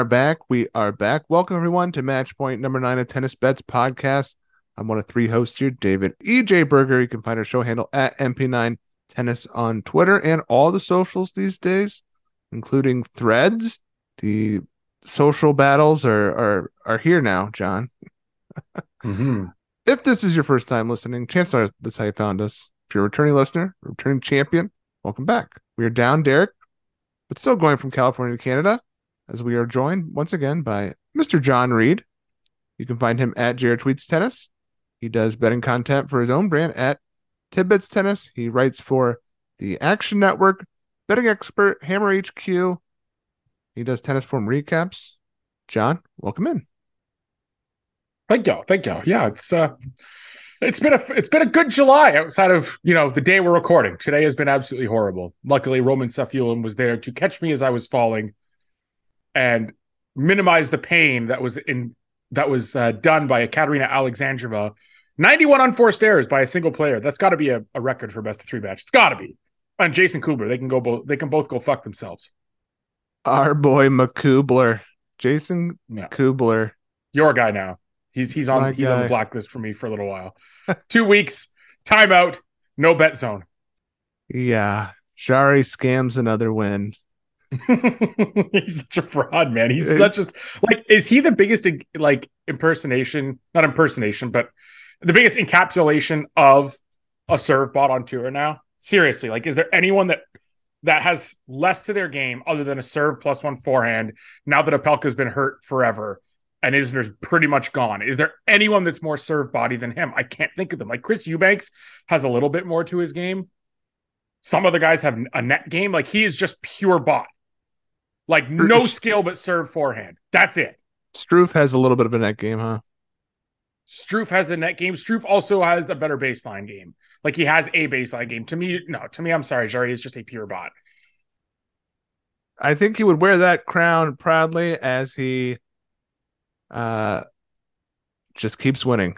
we are back. We are back. Welcome everyone to Match Point number nine of Tennis Bets podcast. I'm one of three hosts here, David EJ Berger. You can find our show handle at MP9 Tennis on Twitter and all the socials these days, including Threads. The social battles are are are here now, Jon. mm-hmm. If this is your first time listening, chances are that's how you found us. If you're a returning listener, returning champion, welcome back. We are down Derek, but still going from California to Canada, as we are joined once again by Mr. Jon Reed. You can find him at Jared Tweets Tennis. He does betting content for his own brand at Tidbits Tennis. He writes for the Action Network, betting expert, Hammer HQ. He does tennis form recaps. Jon, welcome in. Thank you, thank you. Yeah, it's uh, it's been a it's been a good July outside of you know the day we're recording. Today has been absolutely horrible. Luckily, Roman Safiullin was there to catch me as I was falling, and minimize the pain that was in that was uh, done by Katerina Alexandrova. 91 unforced errors by a single player. That's got to be a, a, record for best of three match. It's got to be. And Jason Kubler, they can go both. They can both go fuck themselves. Our boy McKubler, Jason yeah. Kubler, your guy now. He's he's on My he's guy. on the blacklist for me for a little while. Two weeks, timeout, no bet zone. Yeah, Jarry scams another win. he's such a fraud, man. He's it's... such a like. Is he the biggest like impersonation? Not impersonation, but the biggest encapsulation of a serve bot on tour now. Seriously, like, is there anyone that that has less to their game other than a serve plus one forehand now that Opelka's been hurt forever? and Isner's pretty much gone. Is there anyone that's more serve body than him? I can't think of them. Like Chris Eubanks has a little bit more to his game. Some other guys have a net game. Like he is just pure bot. Like no skill but serve forehand. That's it. Struff has a little bit of a net game, huh? Struff has the net game. Struff also has a better baseline game. Like he has a baseline game. To me, no, to me, I'm sorry, Jarry is just a pure bot. I think he would wear that crown proudly as he uh, just keeps winning.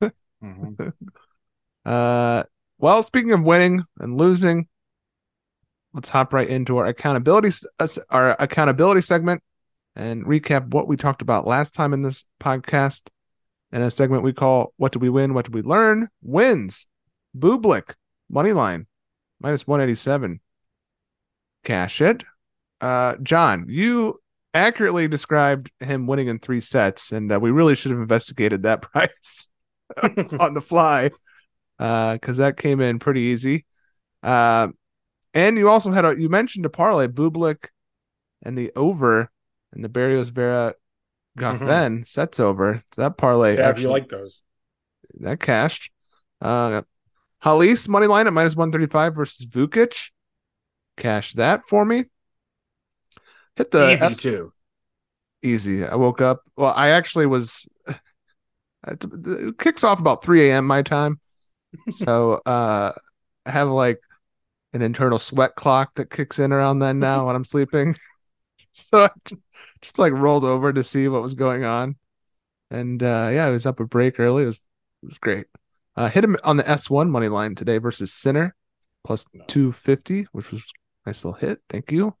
mm-hmm. uh, well, speaking of winning and losing, let's hop right into our accountability uh, our accountability segment and recap what we talked about last time in this podcast. In a segment we call "What Did We Win? What Did We Learn?" Wins, Bublik, money line, minus one eighty seven. Cash it. Uh, Jon, you accurately described him winning in three sets, and uh, we really should have investigated that price on the fly because uh, that came in pretty easy. Uh, and you also had a you mentioned a parlay Bublik and the over and the Barrios Vera Goffin mm-hmm. sets over. So that parlay, yeah, actually, if you like those, that cashed. Uh, Halys money line at minus one thirty five versus Vukic. Cash that for me. Hit the easy too. Easy. I woke up. Well, I actually was. It kicks off about 3 a.m. my time, so uh, I have like an internal sweat clock that kicks in around then now when I'm sleeping. so I just like rolled over to see what was going on, and uh, yeah, I was up a break early. It was it was great. Uh, hit him on the S1 money line today versus Sinner plus nice. 250, which was nice little hit. Thank you,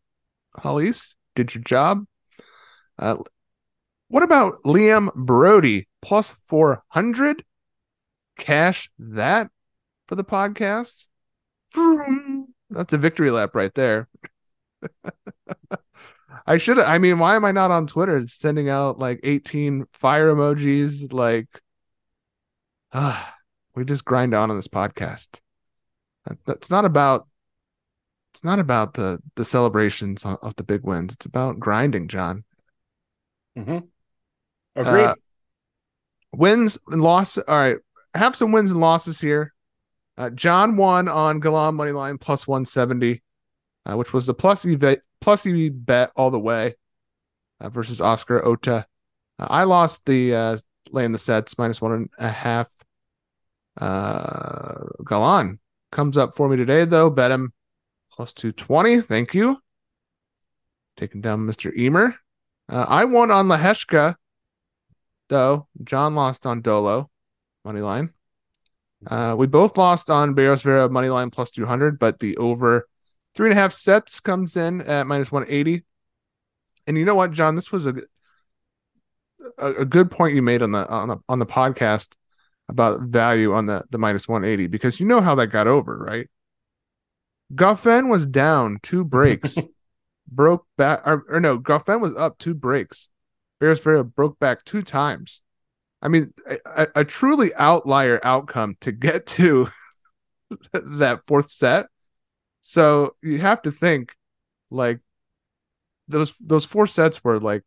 Halys did your job. Uh, what about Liam Broady plus 400? Cash that for the podcast. That's a victory lap right there. I should I mean, why am I not on Twitter sending out like 18 fire emojis? Like, ah, we just grind on on this podcast. That's not about it's not about the the celebrations of the big wins. It's about grinding, Jon. Mm-hmm. Agreed. Uh, wins and losses. All right, have some wins and losses here. Uh, Jon won on Galan money line plus one seventy, uh, which was the plus e bet, plus e bet all the way uh, versus Oscar Otte. Uh, I lost the uh, laying the sets minus one and a half. Uh, Galan comes up for me today though. Bet him plus 220. Thank you. Taking down Mr. Ymer. I won on Lehecka, though. Jon lost on Dolo, money line. Uh, we both lost on Barrios Vera money line plus 200, but the over three and a half sets comes in at minus 180. and you know what, Jon, this was a a, a good point you made on the on the on the podcast about value on the the minus 180 because you know how that got over, right? Goffin was down two breaks, broke back, or, or no, Goffin was up two breaks. Barrios Vera broke back two times. I mean, a, a, truly outlier outcome to get to that fourth set. So you have to think like those those four sets were like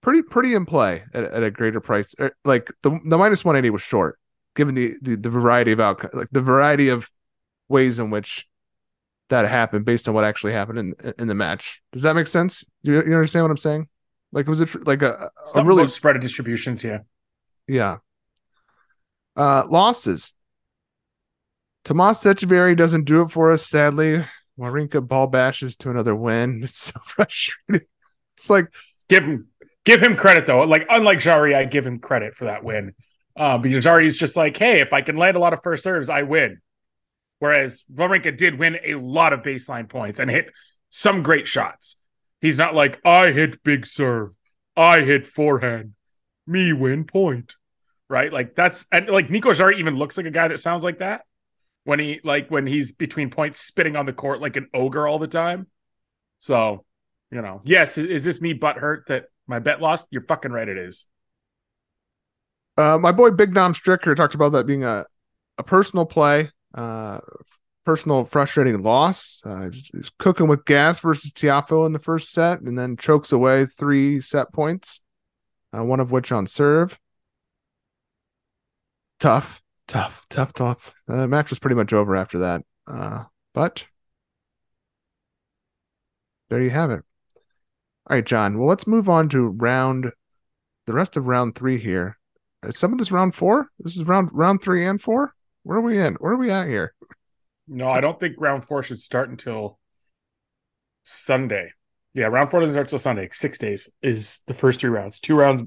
pretty pretty in play at, at a greater price. Er, like the the minus one eighty was short, given the, the the variety of outcome, like the variety of ways in which that happened based on what actually happened in in the match. Does that make sense? You, you understand what I'm saying? Like was it like a, a really spread of distributions? Yeah, yeah. Uh, losses. Tomas Etcheverry doesn't do it for us, sadly. Wawrinka ball bashes to another win. It's so frustrating. It's like give him give him credit though. Like unlike Jarry, I give him credit for that win. Uh, because Jarry's just like, hey, if I can land a lot of first serves, I win. Whereas Wawrinka did win a lot of baseline points and hit some great shots. He's not like I hit big serve, I hit forehand, me win point, right? Like that's and like Nico Jarry even looks like a guy that sounds like that when he like when he's between points spitting on the court like an ogre all the time. So, you know, yes, is this me butt hurt that my bet lost? You're fucking right. It is. Uh, my boy Big Dom Stricker talked about that being a a personal play, uh, personal frustrating loss. Uh, he's, he's cooking with gas versus Tiafoe in the first set, and then chokes away three set points, uh, one of which on serve. Tough tough, tough, tough. The uh, match was pretty much over after that. Uh, but there you have it. All right, Jon. Well, let's move on to round, the rest of round three here. Is some of this round four? This is round round three and four. Where are we in? Where are we at here? No, I don't think round four should start until Sunday. Yeah, round four doesn't start until Sunday. Six days is the first three rounds. Two rounds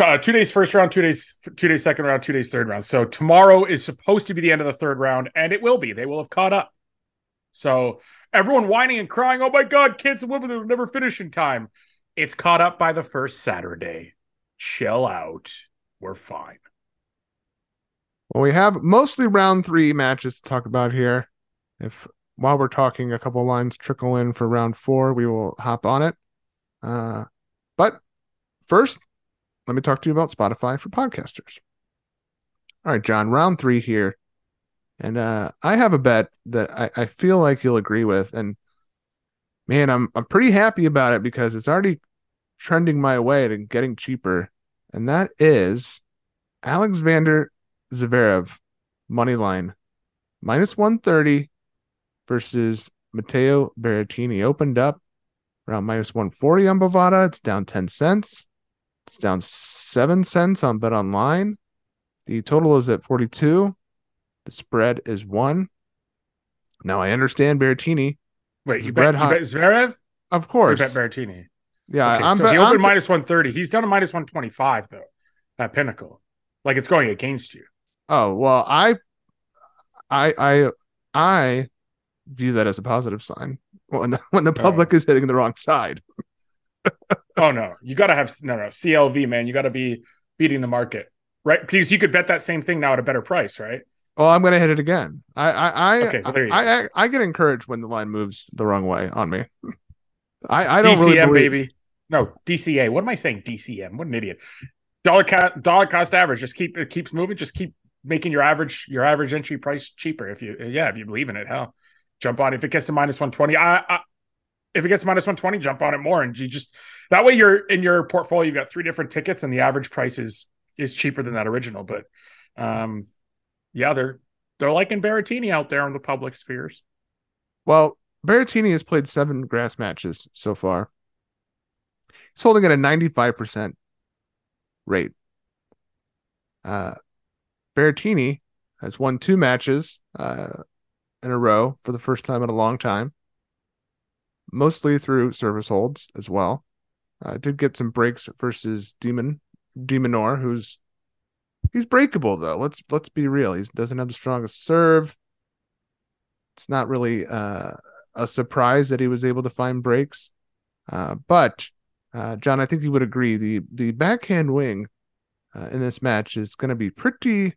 uh, two days first round, two days two days second round, two days third round. So tomorrow is supposed to be the end of the third round, and it will be. They will have caught up. So everyone whining and crying, "Oh my God, kids and women will never finish in time." It's caught up by the first Saturday. Chill out. We're fine. Well, we have mostly round three matches to talk about here. If while we're talking, a couple lines trickle in for round four, we will hop on it. Uh, but first, let me talk to you about Spotify for podcasters. All right, Jon, round three here. And uh, I have a bet that I, I feel like you'll agree with. And man, I'm I'm pretty happy about it because it's already trending my way to getting cheaper. And that is Alexander Zverev money line minus 130 versus Matteo Berrettini opened up around minus 140 on Bovada. It's down 10 cents. It's down seven cents on Bet Online. The total is at 42. The spread is one. Now I understand Berrettini. Wait, you bet, you bet Zverev? Of course. You bet Berrettini. Yeah, okay, I'm so he opened I'm, minus 130. He's done a minus 125 though at Pinnacle. Like it's going against you. Oh well, I, I, I, I view that as a positive sign when the, when the public oh. is hitting the wrong side oh no, you got to have no no CLV man. You got to be beating the market, right? Because you could bet that same thing now at a better price, right? Oh, I'm gonna hit it again. I I I okay, well, I, I, I get encouraged when the line moves the wrong way on me. I I don't DCM really believe... baby. No DCA. What am I saying? DCM. What an idiot. Dollar cost dollar cost average. Just keep it keeps moving. Just keep making your average your average entry price cheaper. If you yeah if you believe in it, hell, jump on. If it gets to minus one twenty, I, I if it gets minus 120, jump on it more. And you just that way you're in your portfolio, you've got three different tickets and the average price is is cheaper than that original. But um yeah, they're they're liking Berrettini out there in the public spheres. Well, Berrettini has played seven grass matches so far. He's holding at a 95% rate. Uh Berrettini has won two matches uh, in a row for the first time in a long time mostly through service holds as well. I uh, did get some breaks versus Demon de Minaur, who's he's breakable though. Let's let's be real. He doesn't have the strongest serve. It's not really uh, a surprise that he was able to find breaks. Uh, but uh, John, I think you would agree the the backhand wing uh, in this match is going to be pretty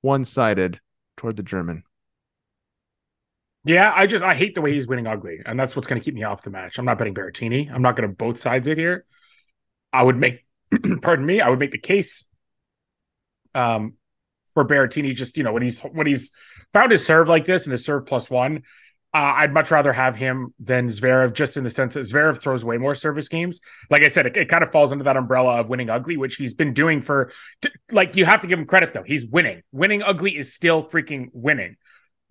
one sided toward the German. Yeah, I just I hate the way he's winning ugly, and that's what's going to keep me off the match. I'm not betting Berrettini. I'm not going to both sides it here. I would make, pardon me, I would make the case, um, for Berrettini. Just you know when he's when he's found his serve like this and his serve plus one, uh, I'd much rather have him than Zverev, just in the sense that Zverev throws way more service games. Like I said, it, it, kind of falls under that umbrella of winning ugly, which he's been doing for. Like you have to give him credit though; he's winning. Winning ugly is still freaking winning.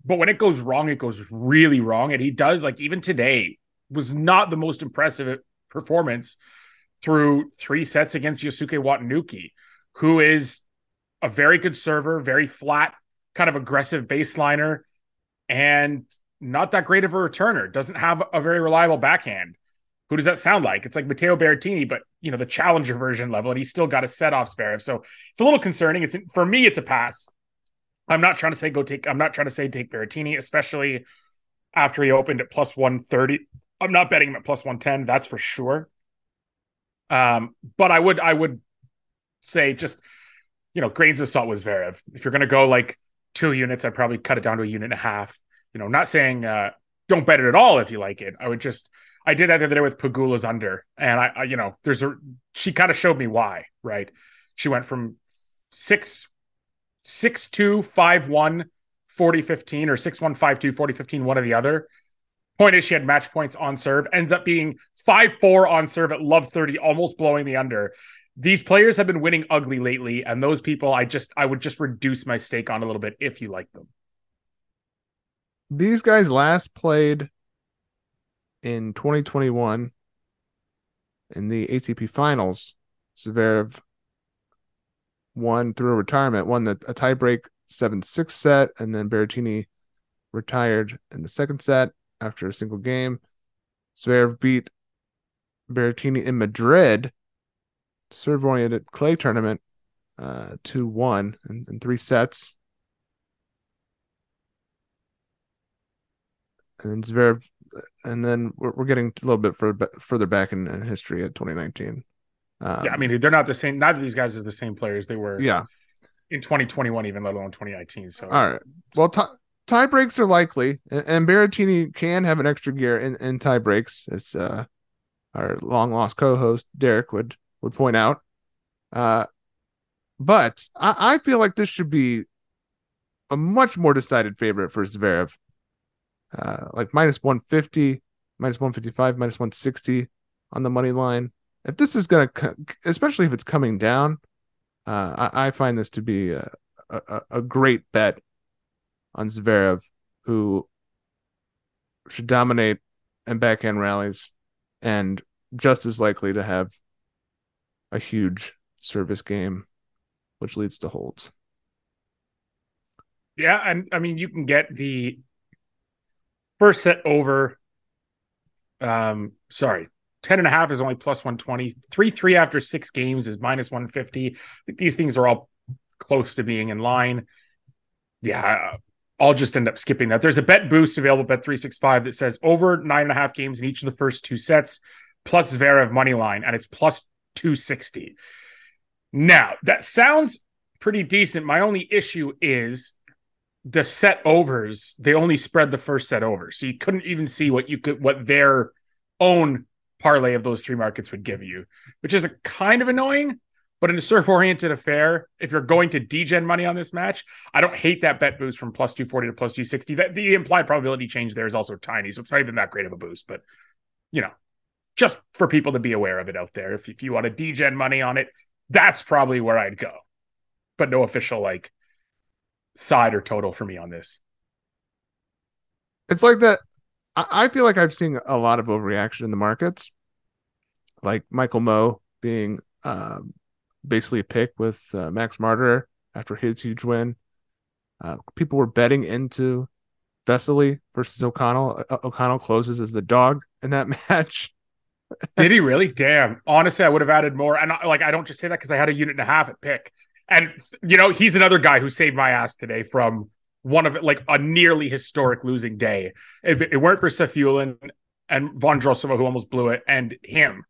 But when it goes wrong, it goes really wrong. And he does, like, even today was not the most impressive performance through three sets against Yosuke Watanuki, who is a very good server, very flat, kind of aggressive baseliner, and not that great of a returner. Doesn't have a very reliable backhand. Who does that sound like? It's like Matteo Berrettini, but you know the challenger version level, and he's still got a set off Zverev. So it's a little concerning. It's for me, it's a pass. I'm not trying to say go take. I'm not trying to say take Berrettini, especially after he opened at plus 130. I'm not betting him at plus 110. That's for sure. Um, but I would I would say just you know grains of salt was Zverev. If you're going to go like two units, I'd probably cut it down to a unit and a half. You know, not saying uh, don't bet it at all if you like it. I would just I did that the other day with Pegula's under, and I, I you know there's a she kind of showed me why. Right, she went from six six two five one 40 15 or 6 1 5 2 40 15, one or the other. Point is, she had match points on serve, ends up being 5 4 on serve at love 30, almost blowing the under. These players have been winning ugly lately, and those people, I just, I would just reduce my stake on a little bit if you like them. These guys last played in 2021 in the ATP finals. Zverev won through a retirement, won the, a tiebreak 7 6 set, and then Berrettini retired in the second set after a single game. Zverev beat Berrettini in Madrid, serve oriented clay tournament, uh, 2 1 in, in three sets. And then Zverev, and then we're, we're getting a little bit further, further back in, in history at 2019. Um, yeah, I mean they're not the same. Neither of these guys is the same players they were. Yeah. In 2021, even let alone 2019. So all right. Well, t- tie breaks are likely, and, and Berrettini can have an extra gear in, in tie breaks, as uh, our long lost co-host Derek would would point out. Uh, but I, I feel like this should be a much more decided favorite for Zverev. Uh, like minus 150, minus 155, minus 160 on the money line if this is going to, especially if it's coming down, uh, I, I, find this to be a, a, a, great bet on Zverev, who should dominate and backhand rallies, and just as likely to have a huge service game, which leads to holds. Yeah, and I mean you can get the first set over. Um, sorry, 10 and a half is only plus 120. 3 3 after six games is minus 150. These things are all close to being in line. Yeah, I'll just end up skipping that. There's a bet boost available bet 365 that says over nine and a half games in each of the first two sets, plus Zverev money line, and it's plus 260. Now, that sounds pretty decent. My only issue is the set overs, they only spread the first set over. So you couldn't even see what you could what their own parlay of those three markets would give you, which is a kind of annoying. But in a serve oriented affair, if you're going to degen money on this match, I don't hate that bet boost from plus 240 to plus 260. That the implied probability change there is also tiny. So it's not even that great of a boost. But, you know, just for people to be aware of it out there. If, if you want to degen money on it, that's probably where I'd go. But no official like side or total for me on this. It's like that I feel like I've seen a lot of overreaction in the markets, like Michael Mmoh being um, basically a pick with uh, Max Marterer after his huge win. Uh, people were betting into Vesely versus O'Connell. Uh, O'Connell closes as the dog in that match. Did he really? Damn. Honestly, I would have added more. And I, like, I don't just say that because I had a unit and a half at pick. And you know, he's another guy who saved my ass today from one of like a nearly historic losing day. If it weren't for Safiullin and Vondrousova, who almost blew it, and him,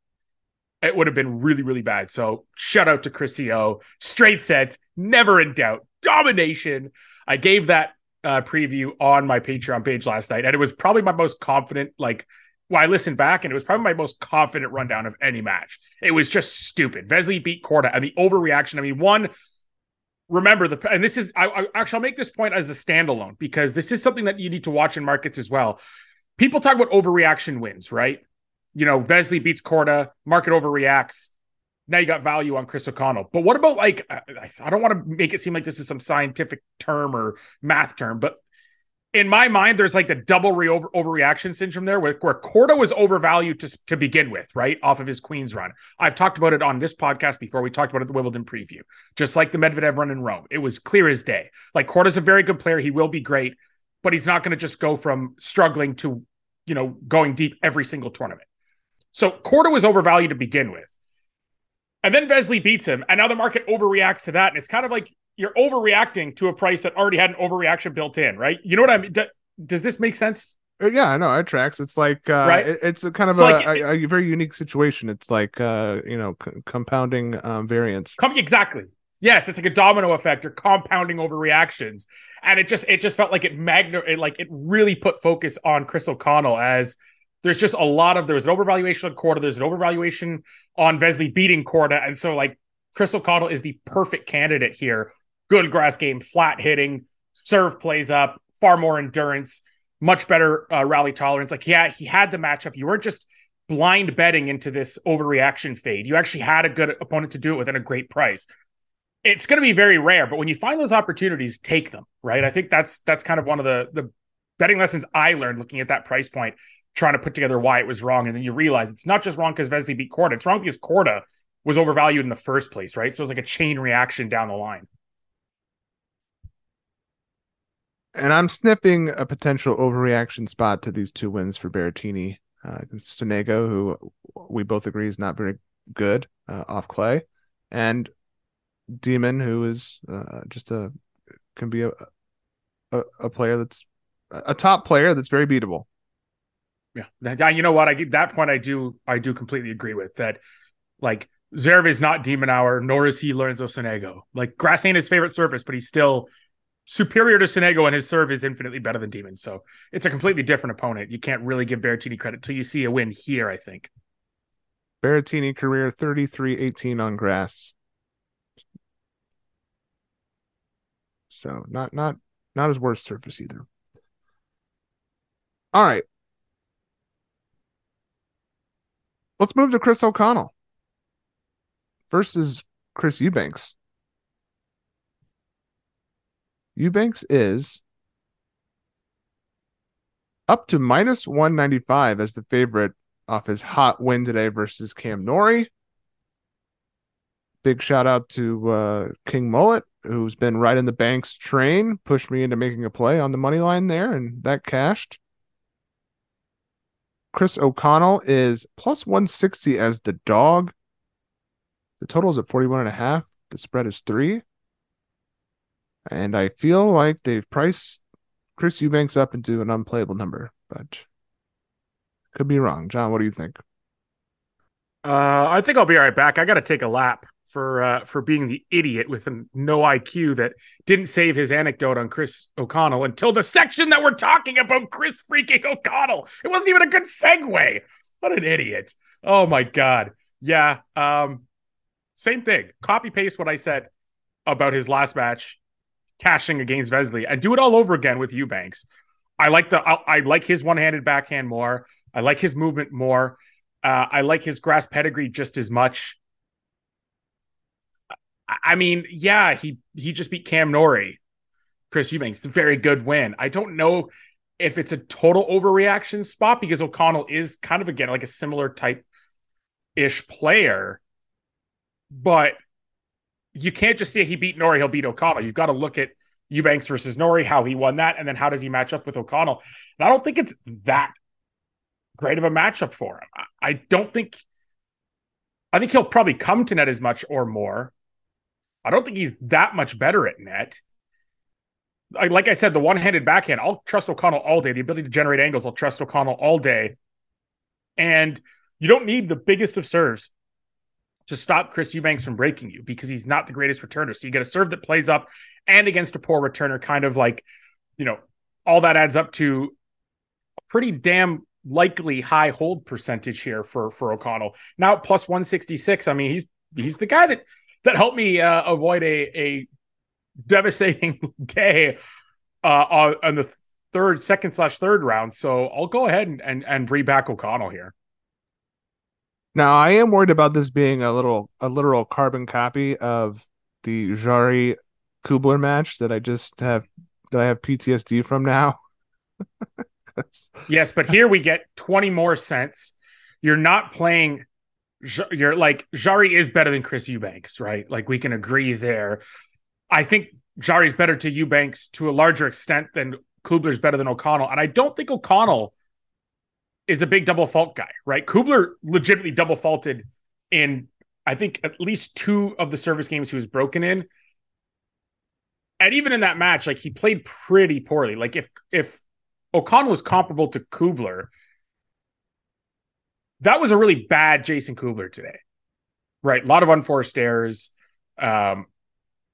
it would have been really, really bad. So shout out to Chris O. Straight sets, never in doubt, domination. I gave that uh, preview on my Patreon page last night, and it was probably my most confident. Like, well, I listened back, and it was probably my most confident rundown of any match. It was just stupid. Vesely beat Korda, and the overreaction. I mean, one. Remember the, and this is I, I actually I'll make this point as a standalone because this is something that you need to watch in markets as well. People talk about overreaction wins, right? You know, Vesely beats Korda, market overreacts now you got value on Chris O'Connell. But what about like I don't want to make it seem like this is some scientific term or math term, but in my mind, there's like the double re- over overreaction syndrome there, where, where Korda was overvalued to, to begin with, right off of his Queens run. I've talked about it on this podcast before. We talked about it at the Wimbledon preview, just like the Medvedev run in Rome. It was clear as day. Like Korda's a very good player; he will be great, but he's not going to just go from struggling to, you know, going deep every single tournament. So Korda was overvalued to begin with. And then Vesely beats him, and now the market overreacts to that. And it's kind of like you're overreacting to a price that already had an overreaction built in, right? You know what I mean? Do, does this make sense? Uh, yeah, I know it tracks. It's like uh, right? It, it's a kind of so a, like, a, a, very unique situation. It's like uh, you know c- compounding um, variance. Com- exactly. Yes, it's like a domino effect or compounding overreactions, and it just it just felt like it magna it, like it really put focus on Chris O'Connell as there's just a lot of there's an overvaluation on Korda, there's an overvaluation on Vesely beating Korda, and so like Chris O'Connell is the perfect candidate here. Good grass game, flat hitting, serve plays up, far more endurance, much better uh, rally tolerance. Like yeah, he had the matchup. You weren't just blind betting into this overreaction fade. You actually had a good opponent to do it within a great price. It's going to be very rare, but when you find those opportunities, take them. Right? I think that's that's kind of one of the the betting lessons I learned looking at that price point trying to put together why it was wrong. And then you realize it's not just wrong because Vesely beat Korda. It's wrong because Korda was overvalued in the first place, right? So it's like a chain reaction down the line. And I'm sniffing a potential overreaction spot to these two wins for Berrettini. Uh, Sonego, who we both agree is not very good uh, off clay, and Demon, who is uh, just a can be a, a a player that's a top player that's very beatable. Yeah, you know what? I that point. I do. I do completely agree with that. Like Zverev is not de Minaur, nor is he Lorenzo Sonego. Like grass ain't his favorite surface, but he's still superior to Sonego, and his serve is infinitely better than Demon. So it's a completely different opponent. You can't really give Berrettini credit till you see a win here. I think. Berrettini career 33-18 on grass. So not not not his worst surface either. All right. Let's move to Chris O'Connell versus Chris Eubanks. Eubanks is up to minus 195 as the favorite off his hot win today versus Cam Norrie. Big shout out to uh, King Mullet, who's been riding the Banks train, pushed me into making a play on the money line there, and that cashed. Chris O'Connell is plus 160 as the dog. The total is at 41 and a half. The spread is three. And I feel like they've priced Chris Eubanks up into an unplayable number, but could be wrong. Jon, what do you think? Uh, I think I'll be right back. I got to take a lap for uh, for being the idiot with no IQ that didn't save his anecdote on Chris O'Connell until the section that we're talking about Chris freaking O'Connell. It wasn't even a good segue. What an idiot! Oh my god. Yeah. Um. Same thing. Copy paste what I said about his last match, cashing against Vesely, and do it all over again with Eubanks. I like the I, I like his one handed backhand more. I like his movement more. Uh, I like his grass pedigree just as much. I mean, yeah, he he just beat Cam Norrie, Chris Eubanks. A very good win. I don't know if it's a total overreaction spot because O'Connell is kind of again like a similar type ish player, but you can't just say he beat Norrie, he'll beat O'Connell. You've got to look at Eubanks versus Norrie, how he won that, and then how does he match up with O'Connell. And I don't think it's that great of a matchup for him. I don't think. I think he'll probably come to net as much or more. I don't think he's that much better at net. Like I said, the one-handed backhand, I'll trust O'Connell all day. The ability to generate angles, I'll trust O'Connell all day. And you don't need the biggest of serves to stop Chris Eubanks from breaking you because he's not the greatest returner. So you get a serve that plays up and against a poor returner, kind of like, you know, all that adds up to a pretty damn likely high hold percentage here for for O'Connell. Now plus 166. I mean, he's he's the guy that that helped me uh, avoid a a devastating day uh on the third second slash third round. So I'll go ahead and and, and bring back O'Connell here. Now I am worried about this being a little a literal carbon copy of the Jarry Kubler match that I just have that I have PTSD from now. yes, but here we get 20 more cents. You're not playing you're like Jarry is better than Chris Eubanks, right? Like we can agree there. I think Jarry's better to Eubanks to a larger extent than Kubler's better than O'Connell. And I don't think O'Connell is a big double fault guy, right? Kubler legitimately double faulted in, I think, at least two of the service games he was broken in. And even in that match, like he played pretty poorly. Like if if O'Connell was comparable to Kubler, that was a really bad Jason Kubler today. Right. A lot of unforced errors, um,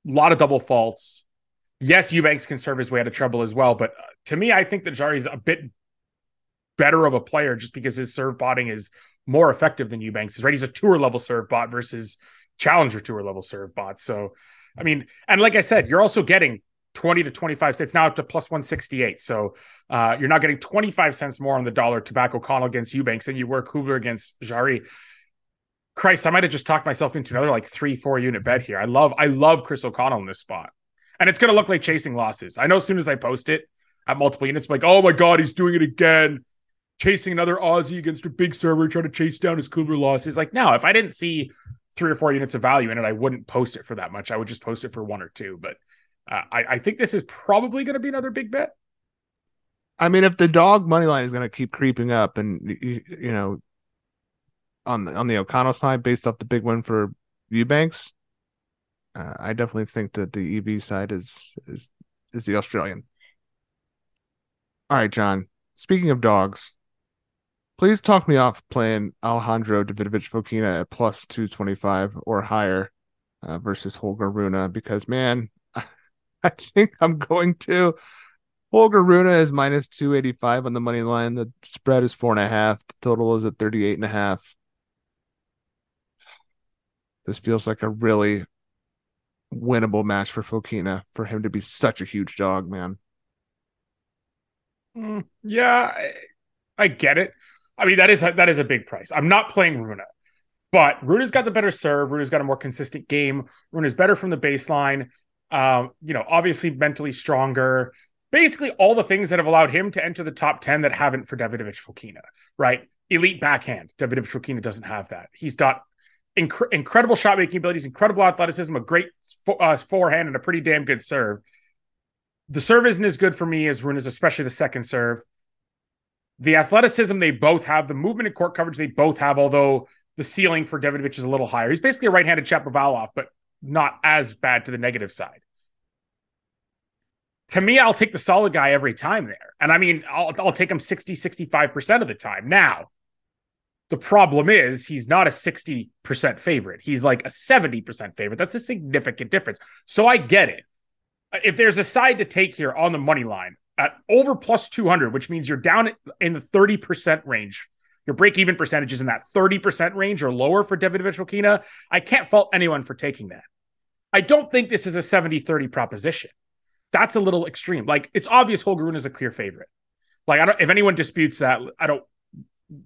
a lot of double faults. Yes, Eubanks can serve his way out of trouble as well. But uh, to me, I think that Jarry's a bit better of a player just because his serve botting is more effective than Eubanks is, right? He's a tour level serve bot versus challenger tour level serve bot. So, I mean, and like I said, you're also getting 20 to 25 cents now up to plus 168. So uh, you're not getting 25 cents more on the dollar tobacco O'Connell against Eubanks than you were Kubler against Jarry Christ, I might have just talked myself into another like three, four unit bet here. I love, I love Chris O'Connell in this spot. And it's going to look like chasing losses. I know as soon as I post it at multiple units, like, oh my God, he's doing it again chasing another Aussie against a big server, trying to chase down his Kubler losses. Like, now, if I didn't see three or four units of value in it, I wouldn't post it for that much. I would just post it for one or two. But uh, I, I think this is probably going to be another big bet. I mean, if the dog money line is going to keep creeping up, and you, you know, on the, on the O'Connell side, based off the big win for Eubanks, uh, I definitely think that the EV side is is is the Australian. All right, Jon. Speaking of dogs, Please talk me off playing Alejandro Davidovich Fokina at plus 225 or higher uh, versus Holger Rune because, man, I think I'm going to. Holger Rune is minus 285 on the money line. The spread is four and a half. The total is at 38 and a half. This feels like a really winnable match for Fokina for him to be such a huge dog, man. Mm, yeah, I, I get it. I mean, that is a, that is a big price. I'm not playing Rune, but Rune's got the better serve. Rune's got a more consistent game. Rune's better from the baseline. Um, you know, obviously mentally stronger. Basically, all the things that have allowed him to enter the top 10 that haven't for Davidovich Fokina, right? Elite backhand. Davidovich Fokina doesn't have that. He's got inc- incredible shot making abilities, incredible athleticism, a great fo- uh, forehand, and a pretty damn good serve. The serve isn't as good for me as Rune is, especially the second serve the athleticism they both have, the movement and court coverage they both have, although the ceiling for Davidovich is a little higher. He's basically a right-handed Shapovalov, but not as bad to the negative side. To me, I'll take the solid guy every time there. And I mean, I'll, I'll take him 60, 65% of the time. Now, the problem is he's not a 60% favorite. He's like a 70% favorite. That's a significant difference. So I get it. If there's a side to take here on the money line, at over plus 200, which means you're down in the 30% range. Your break even percentage is in that 30% range or lower for Davidovich Fokina. I can't fault anyone for taking that. I don't think this is a 70 30 proposition. That's a little extreme. Like, it's obvious Holger is a clear favorite. Like, I don't, if anyone disputes that, I don't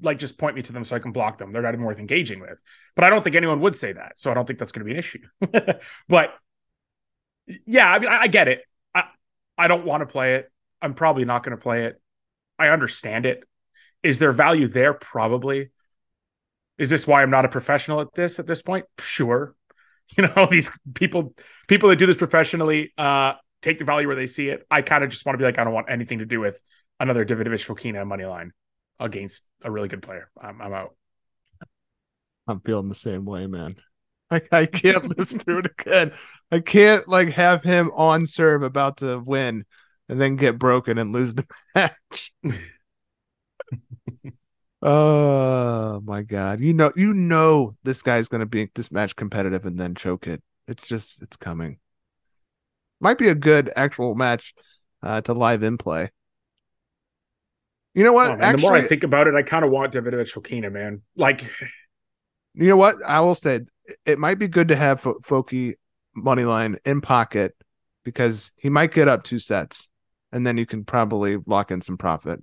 like just point me to them so I can block them. They're not even worth engaging with. But I don't think anyone would say that. So I don't think that's going to be an issue. but yeah, I mean, I, I get it. I, I don't want to play it. I'm probably not going to play it. I understand it. Is there value there? Probably. Is this why I'm not a professional at this at this point? Sure. You know, these people people that do this professionally uh take the value where they see it. I kind of just want to be like, I don't want anything to do with another Davidovich Fokina money line against a really good player. I'm, I'm out. I'm feeling the same way, man. I, I can't live through it again. I can't like have him on serve about to win and then get broken and lose the match. Oh my god. You know you know this guy's gonna be this match competitive and then choke it. It's just it's coming. Might be a good actual match uh, to live in play. You know what? Oh, Actually, the more I think about it, I kind of want Davidovich Fokina, man. Like, you know what? I will say it might be good to have F- Foki money line in pocket because he might get up two sets, and then you can probably lock in some profit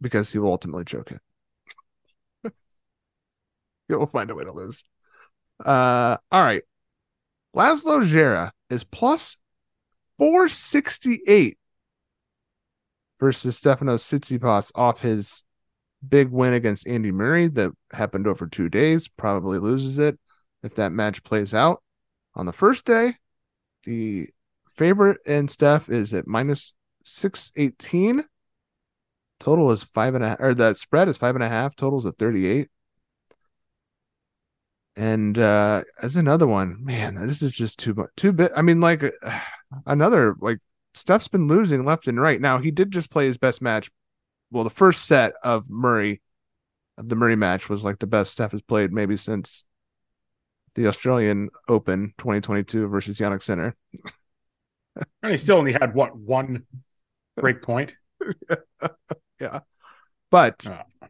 because he will ultimately choke it. He'll find a way to lose. Uh, all right. Laslo Djere is plus 468 versus Stefanos Tsitsipas off his big win against Andy Murray that happened over two days. Probably loses it if that match plays out. On the first day, the favorite in Steph is at minus 618. Total is five and a half, or the spread is five and a half. Totals at 38. And uh as another one, man, this is just too much, too bit. I mean, like uh, another like Steph's been losing left and right. Now he did just play his best match. Well, the first set of Murray, of the Murray match, was like the best Steph has played maybe since the Australian Open 2022 versus Jannik Sinner. and he still only had what one break point. yeah, but oh.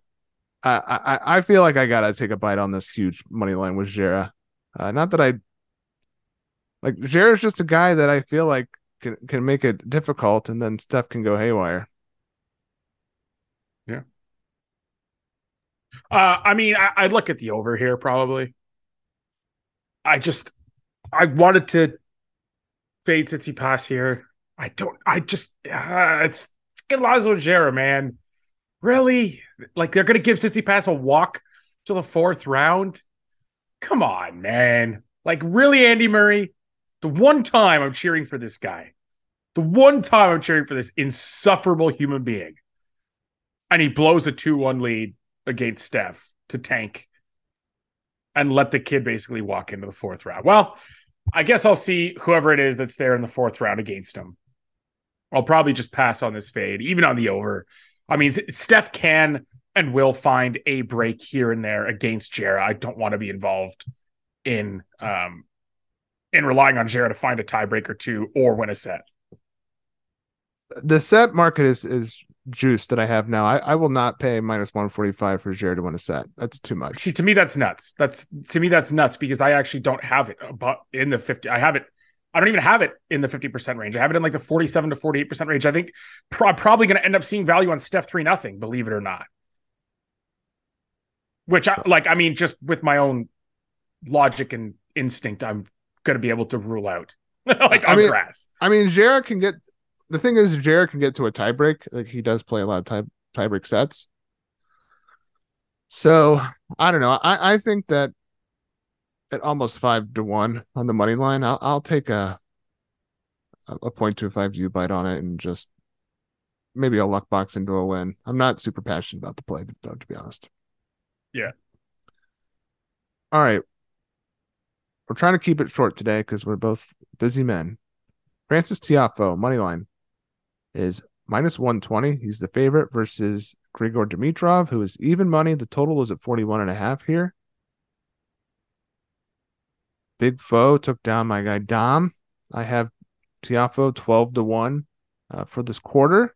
I, I I feel like I gotta take a bite on this huge money line with Djere. Uh, not that I like Djere is just a guy that I feel like can can make it difficult, and then stuff can go haywire. Yeah. Uh, I mean, I, I'd look at the over here probably. I just I wanted to fade Tsitsipas here. I don't. I just uh, it's fucking Laslo Djere, man. Really? Like they're gonna give Tsitsipas a walk to the fourth round? Come on, man. Like really, Andy Murray. The one time I'm cheering for this guy, the one time I'm cheering for this insufferable human being, and he blows a two-one lead against Steph to tank and let the kid basically walk into the fourth round. Well, I guess I'll see whoever it is that's there in the fourth round against him. I'll probably just pass on this fade, even on the over. I mean, Steph can and will find a break here and there against Djere. I don't want to be involved in um in relying on Djere to find a tiebreaker two or win a set. The set market is is juice that I have now. I, I will not pay minus one forty five for Djere to win a set. That's too much. See, to me, that's nuts. That's to me, that's nuts because I actually don't have it but in the fifty. I have it I don't even have it in the 50% range. I have it in like the 47 to 48% range. I think pro- probably going to end up seeing value on Steph 3 nothing, believe it or not. Which I like, I mean, just with my own logic and instinct, I'm going to be able to rule out like I on mean, grass. I mean, Djere can get the thing is, Djere can get to a tiebreak. Like he does play a lot of tie tiebreak sets. So I don't know. I, I think that at almost five to one on the money line, I'll I'll take a a point two five view bite on it and just maybe a luck box into a win. I'm not super passionate about the play, though, to be honest. Yeah. All right. We're trying to keep it short today because we're both busy men. Francis Tiafoe, money line, is minus 120. He's the favorite versus Grigor Dimitrov, who is even money. The total is at 41 and a half here. Big Foe took down my guy Dom. I have Tiafoe 12 to 1 uh, for this quarter.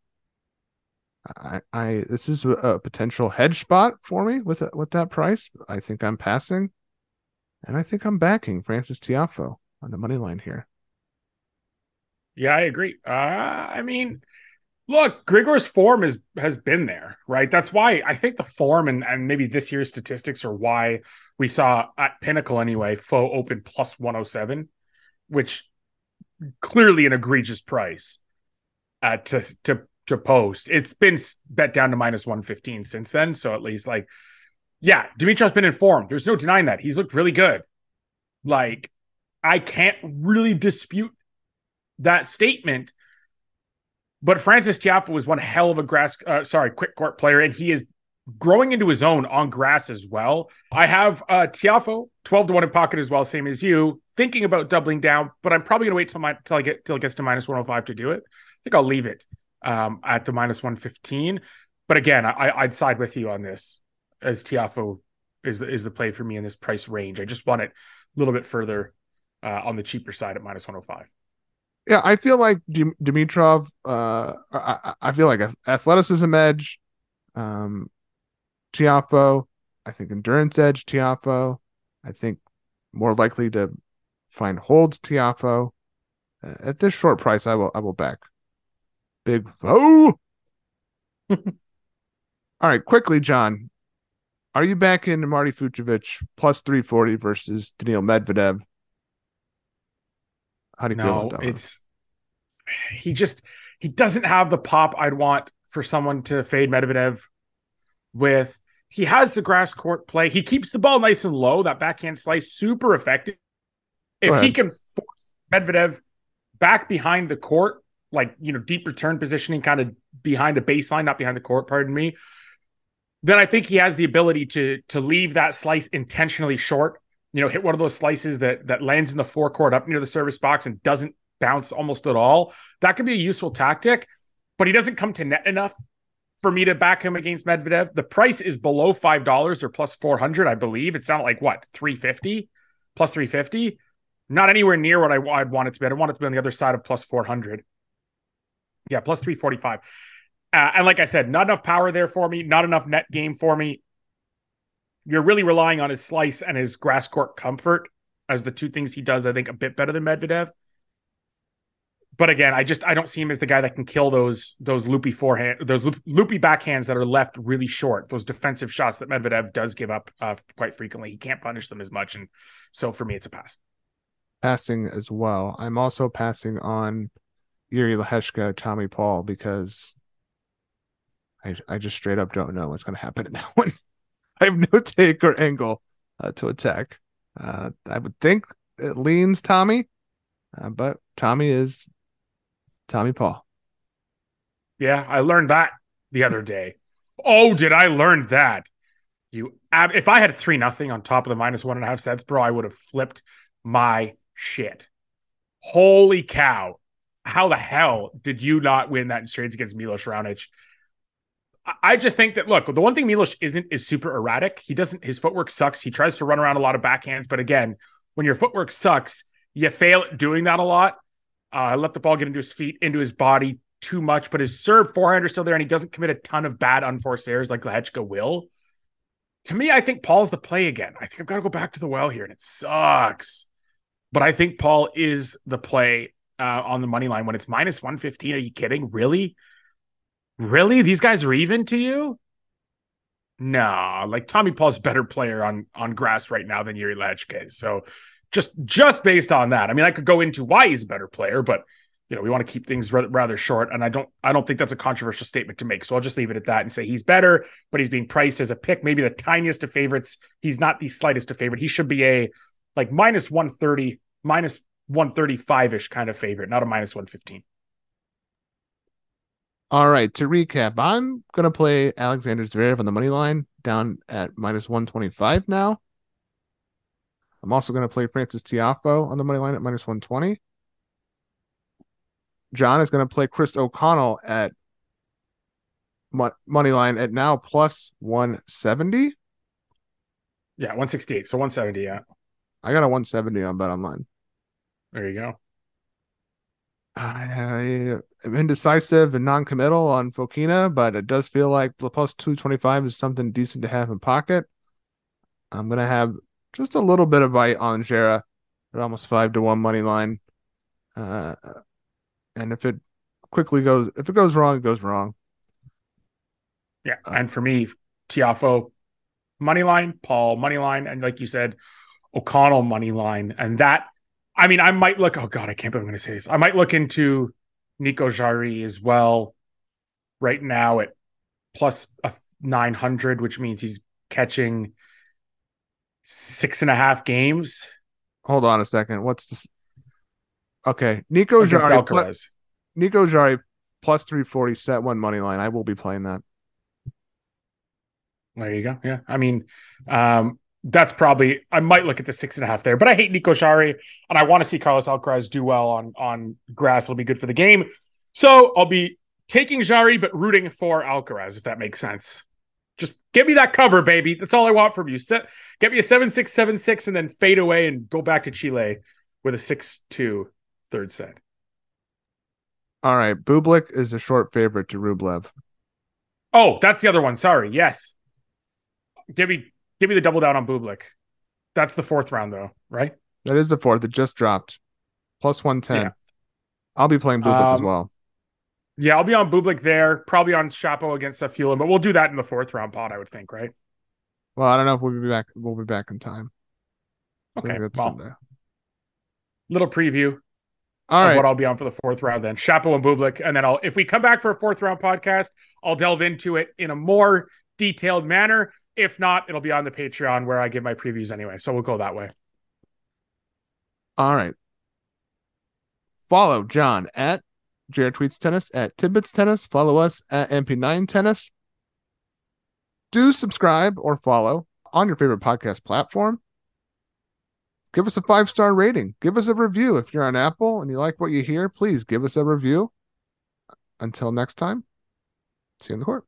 I, I this is a potential hedge spot for me with with that price. I think I'm passing, and I think I'm backing Francis Tiafoe on the money line here. Yeah, I agree. Uh, I mean, look, Grigor's form is has been there, right? That's why I think the form and and maybe this year's statistics are why we saw at Pinnacle anyway, Foe open plus 107, which clearly an egregious price uh, to to to post. It's been bet down to minus 115 since then. So at least like, yeah, Dimitrov's been informed. There's no denying that. He's looked really good. Like, I can't really dispute that statement. But Francis Tiafoe was one hell of a grass, uh, sorry, quick court player, and he is growing into his own on grass as well. I have uh, Tiafoe 12 to 1 in pocket as well, same as you, thinking about doubling down, but I'm probably going to wait till, my, till I get till it gets to minus 105 to do it. I think I'll leave it um, at the minus 115. but again, I, I'd side with you on this as Tiafoe is is the play for me in this price range. I just want it a little bit further uh, on the cheaper side at minus 105. Yeah, I feel like Dimitrov. Uh, I, I feel like athleticism edge. Um, Tiafoe. I think endurance edge Tiafoe. I think more likely to find holds Tiafoe. Uh, at this short price, I will I will back Big Foe. All right, quickly, Jon. Are you back in Marty Fucsovics plus 340 versus Daniil Medvedev? How do you no, feel about that? It's one? he just he doesn't have the pop I'd want for someone to fade Medvedev with. He has the grass court play. He keeps the ball nice and low. That backhand slice super effective. If he can force Medvedev back behind the court, like you know, deep return positioning, kind of behind the baseline, not behind the court, pardon me, then I think he has the ability to to leave that slice intentionally short. You know, hit one of those slices that that lands in the forecourt up near the service box and doesn't bounce almost at all. That could be a useful tactic, but he doesn't come to net enough for me to back him against Medvedev. The price is below five dollars or plus four hundred, I believe. It's not like what three fifty plus three fifty. Not anywhere near what I, would want it to be. I want it to be on the other side of plus four hundred. Yeah, plus three forty five. Uh, and like I said, not enough power there for me, not enough net game for me. You're really relying on his slice and his grass court comfort as the two things he does, I think, a bit better than Medvedev. But again, I just I don't see him as the guy that can kill those those loopy forehand, those loop, loopy backhands that are left really short, those defensive shots that Medvedev does give up uh, quite frequently. He can't punish them as much, and so for me, it's a pass. Passing as well. I'm also passing on Yuri Lehecka, Tommy Paul because I I just straight up don't know what's going to happen in that one. I have no take or angle uh, to attack. Uh, I would think it leans Tommy, uh, but Tommy is Tommy Paul. Yeah, I learned that the other day. Oh, did I learn that? You, ab- if I had three nothing on top of the minus one and a half cents, bro, I would have flipped my shit. Holy cow! How the hell did you not win that in straights against Milos Raonic? I just think that look, the one thing Milos isn't is super erratic. He doesn't his footwork sucks. He tries to run around a lot of backhands, but again, when your footwork sucks, you fail at doing that a lot. Uh, let the ball get into his feet, into his body too much, but his serve forehand is still there, and he doesn't commit a ton of bad unforced errors like Lehecka will. To me, I think Paul's the play again. I think I've got to go back to the well here, and it sucks. But I think Paul is the play uh, on the money line when it's minus 115. Are you kidding? Really? Really? These guys are even to you? No, like Tommy Paul's better player on on grass right now than Yuri Lehecka. So just just based on that, I mean, I could go into why he's a better player, but you know, we want to keep things rather short, and I don't I don't think that's a controversial statement to make. So I'll just leave it at that and say he's better, but he's being priced as a pick, maybe the tiniest of favorites. He's not the slightest of favorite. He should be a like minus one thirty, minus one thirty five ish kind of favorite, not a minus one fifteen. All right, to recap, I'm to play Alexander Zverev on the money line down at minus 125 now. I'm also going to play Francis Tiafoe on the money line at minus 120. Jon is going to play Chris O'Connell at money line at now plus 170. Yeah, 168. So 170, yeah. I got a 170 on Bet Online. There you go. I am indecisive and non-committal on Fokina, but it does feel like the plus two twenty five is something decent to have in pocket. I'm gonna have just a little bit of bite on Djere at almost five to one money line. Uh, and if it quickly goes, if it goes wrong, it goes wrong. Yeah, uh, and for me, Tiafoe money line, Paul money line, and like you said, O'Connell money line, and that I mean, I might look. Oh God, I can't believe I'm going to say this. I might look into Nico Jarry as well. Right now at plus a 900, which means he's catching six and a half games. Hold on a second. What's this? Okay, Nico Jarry. Plus, Nico Jarry plus 340 set one money line. I will be playing that. There you go. Yeah, I mean, um, that's probably I might look at the six and a half there, but I hate Nico Jarry and I want to see Carlos Alcaraz do well on on grass. It'll be good for the game. So I'll be taking Jarry but rooting for Alcaraz, if that makes sense. Just give me that cover, baby. That's all I want from you. Set, get me a seven six seven six, and then fade away and go back to Chile with a six two third set. All right, Bublik is a short favorite to Rublev. Oh, that's the other one. Sorry. Yes. Give me give me the double down on Bublik. That's the fourth round though, right? That is the fourth. It just dropped. Plus 110. Yeah. I'll be playing Bublik um, as well. Yeah, I'll be on Bublik there, probably on Shapo against Safiullin, but we'll do that in the fourth round pod, I would think, right? Well, I don't know if we'll be back. We'll be back in time. Okay. Well, little preview. All right. What I'll be on for the fourth round then. Shapo and Bublik. And then I'll if we come back for a fourth round podcast, I'll delve into it in a more detailed manner. If not, it'll be on the Patreon where I give my previews anyway. So we'll go that way. All right. Follow Jon at Jared Tweets Tennis at Tidbits Tennis. Follow us at MP9 Tennis. Do subscribe or follow on your favorite podcast platform. Give us a five star rating. Give us a review. If you're on Apple and you like what you hear, please give us a review. Until next time, see you in the court.